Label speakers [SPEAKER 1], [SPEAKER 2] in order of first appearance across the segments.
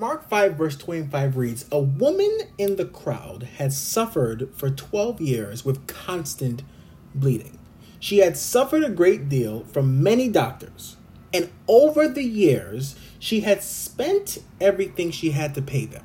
[SPEAKER 1] Mark 5, verse 25 reads A woman in the crowd had suffered for 12 years with constant bleeding. She had suffered a great deal from many doctors, and over the years, she had spent everything she had to pay them.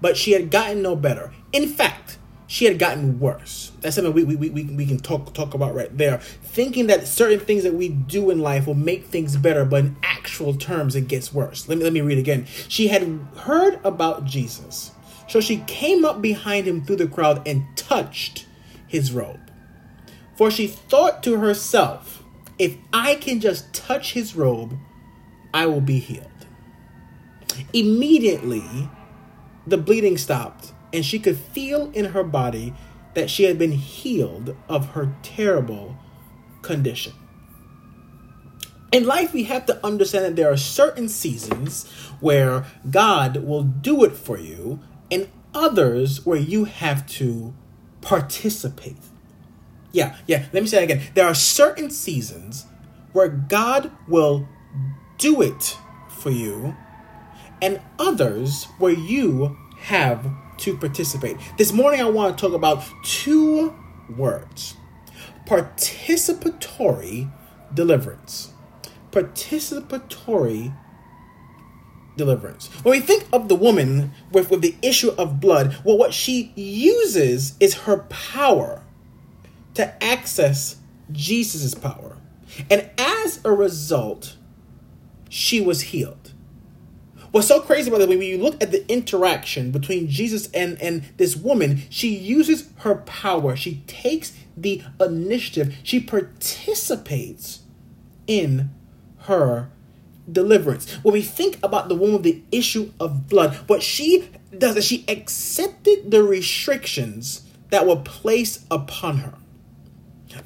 [SPEAKER 1] But she had gotten no better. In fact, she had gotten worse. That's something we, we, we, we can talk talk about right there. Thinking that certain things that we do in life will make things better, but in actual terms, it gets worse. Let me let me read again. She had heard about Jesus, so she came up behind him through the crowd and touched his robe. For she thought to herself, if I can just touch his robe, I will be healed. Immediately, the bleeding stopped and she could feel in her body that she had been healed of her terrible condition. In life, we have to understand that there are certain seasons where God will do it for you, and others where you have to participate. Yeah, yeah, let me say that again. There are certain seasons where God will do it for you, and others where you have to participate. This morning, I want to talk about two words participatory deliverance. Participatory deliverance. When we think of the woman with, with the issue of blood, well, what she uses is her power to access Jesus' power. And as a result, she was healed. What's so crazy about that, when you look at the interaction between Jesus and, and this woman, she uses her power. She takes the initiative. She participates in her deliverance. When we think about the woman with the issue of blood, what she does is she accepted the restrictions that were placed upon her.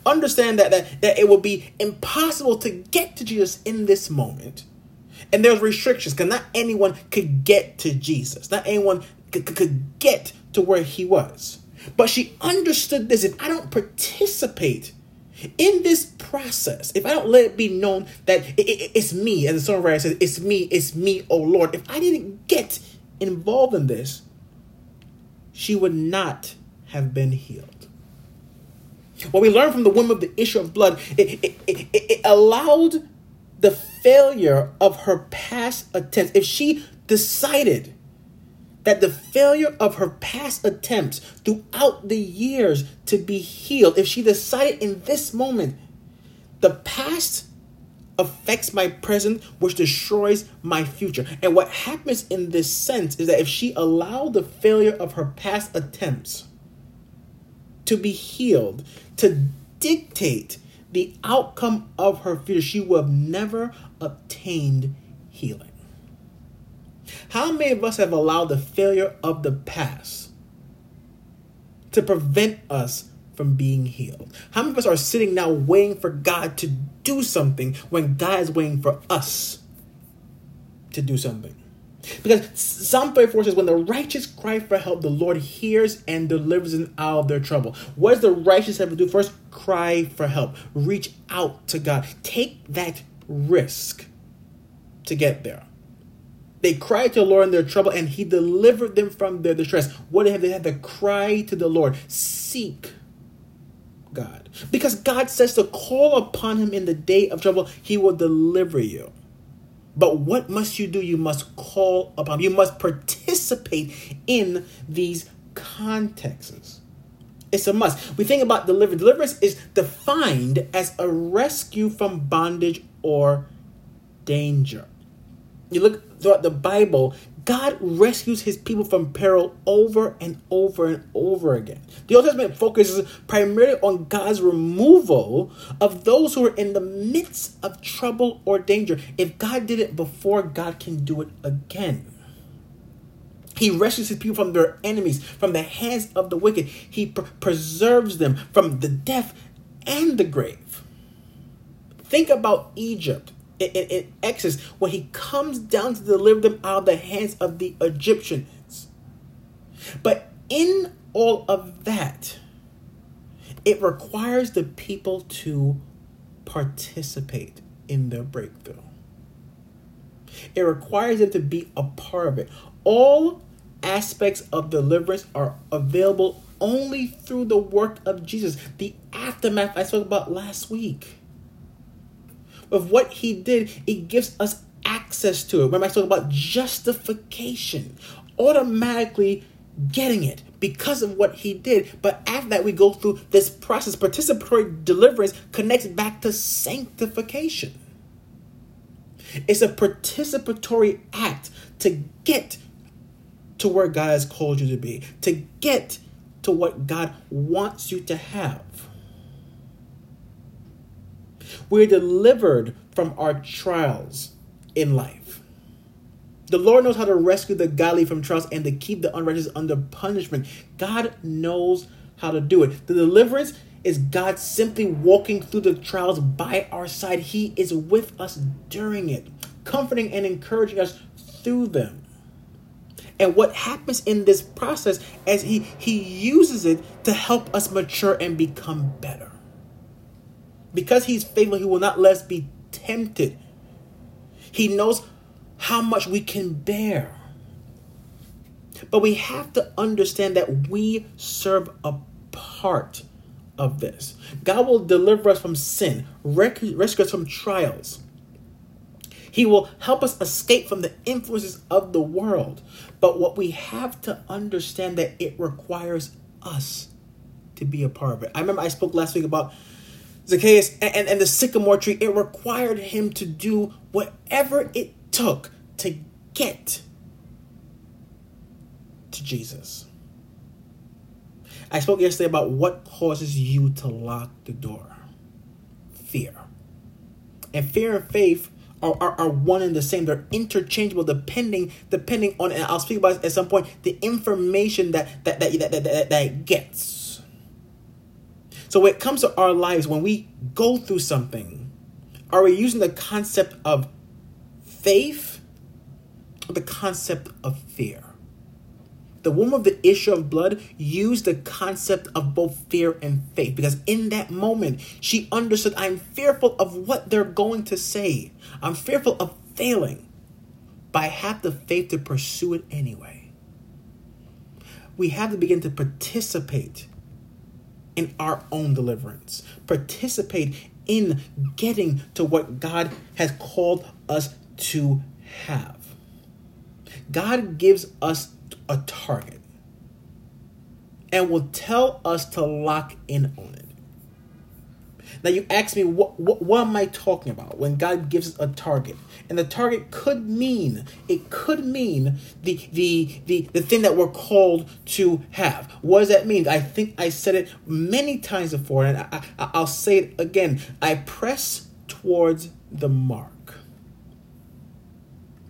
[SPEAKER 1] Understand that, that, that it would be impossible to get to Jesus in this moment and there's restrictions because not anyone could get to Jesus. Not anyone could, could get to where he was. But she understood this. If I don't participate in this process, if I don't let it be known that it, it, it's me, as the songwriter says, it's me, it's me, oh Lord, if I didn't get involved in this, she would not have been healed. What we learn from the woman of the issue of blood, it, it allowed the failure of her past attempts, if she decided that the failure of her past attempts throughout the years to be healed, if she decided in this moment, the past affects my present, which destroys my future. And what happens in this sense is that if she allowed the failure of her past attempts to be healed, to dictate the outcome of her fear, she would have never obtained healing. How many of us have allowed the failure of the past to prevent us from being healed? How many of us are sitting now waiting for God to do something when God is waiting for us to do something? Because Psalm 34 says, When the righteous cry for help, the Lord hears and delivers them out of their trouble. What does the righteous have to do? First, cry for help. Reach out to God. Take that risk to get there. They cried to the Lord in their trouble, and He delivered them from their distress. What have they had to cry to the Lord? Seek God. Because God says to call upon Him in the day of trouble, He will deliver you. But what must you do? You must call upon, you must participate in these contexts. It's a must. We think about deliverance. Deliverance is defined as a rescue from bondage or danger. You look throughout the Bible, God rescues his people from peril over and over and over again. The Old Testament focuses primarily on God's removal of those who are in the midst of trouble or danger. If God did it before, God can do it again. He rescues his people from their enemies, from the hands of the wicked. He pr- preserves them from the death and the grave. Think about Egypt in, in, Exodus when he comes down to deliver them out of the hands of the Egyptians. But in all of that, it requires the people to participate in their breakthrough. It requires them to be a part of it. All aspects of deliverance are available only through the work of Jesus. The aftermath I spoke about last week. Of what he did, it gives us access to it. Remember, I spoke about justification, automatically getting it because of what he did. But after that, we go through this process. Participatory deliverance connects back to sanctification. It's a participatory act to get to where God has called you to be, to get to what God wants you to have. We're delivered from our trials in life. The Lord knows how to rescue the godly from trials and to keep the unrighteous under punishment. God knows how to do it. The deliverance is God simply walking through the trials by our side. He is with us during it, comforting and encouraging us through them. And what happens in this process as he he uses it to help us mature and become better. Because he's faithful, he will not let us be tempted. He knows how much we can bear. But we have to understand that we serve a part of this. God will deliver us from sin, rescue us from trials. He will help us escape from the influences of the world. But what we have to understand that it requires us to be a part of it. I remember I spoke last week about Zacchaeus and, and, and the sycamore tree. It required him to do whatever it took to get to Jesus. I spoke yesterday about what causes you to lock the door fear. And fear and faith are, are, are one and the same. They're interchangeable depending depending on and I'll speak about at some point the information that that that that, that, that, that gets. So when it comes to our lives, when we go through something, are we using the concept of faith or the concept of fear? the woman of the issue of blood used the concept of both fear and faith because in that moment she understood I'm fearful of what they're going to say. I'm fearful of failing, but I have the faith to pursue it anyway. We have to begin to participate in our own deliverance, participate in getting to what God has called us to have. God gives us a target and will tell us to lock in on it. Now you ask me what, what what am I talking about when God gives a target? And the target could mean it could mean the the the the thing that we're called to have. What does that mean? I think I said it many times before, and I, I, I'll say it again. I press towards the mark.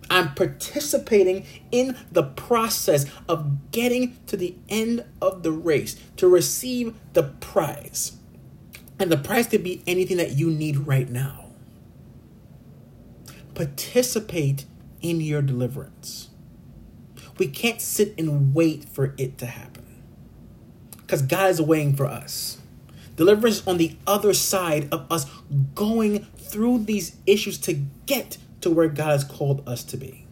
[SPEAKER 1] I'm participating in the process of getting to the end of the race to receive the prize. And the price could be anything that you need right now. Participate in your deliverance. We can't sit and wait for it to happen because God is waiting for us. Deliverance on the other side of us going through these issues to get to where God has called us to be?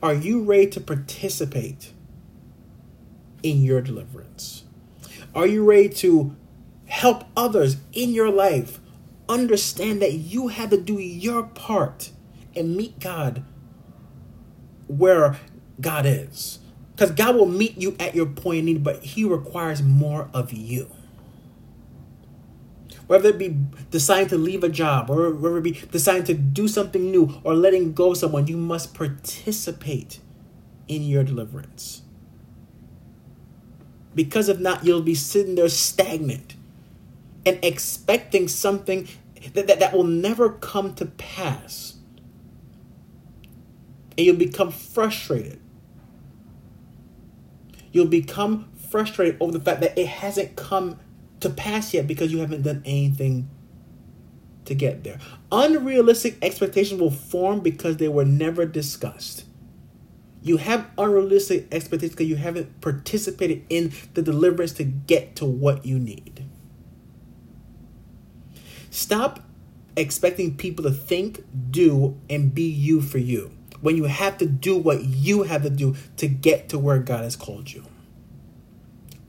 [SPEAKER 1] Are you ready to participate in your deliverance? Are you ready to help others in your life understand that you had to do your part and meet God where God is? Because God will meet you at your point of need, but He requires more of you whether it be deciding to leave a job or whether it be deciding to do something new or letting go of someone, you must participate in your deliverance. Because if not, you'll be sitting there stagnant and expecting something that, that, that will never come to pass. And you'll become frustrated. You'll become frustrated over the fact that it hasn't come to pass yet because you haven't done anything to get there. Unrealistic expectations will form because they were never discussed. You have unrealistic expectations because you haven't participated in the deliverance to get to what you need. Stop expecting people to think, do, and be you for you when you have to do what you have to do to get to where God has called you.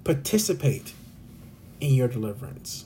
[SPEAKER 1] Participate in your deliverance.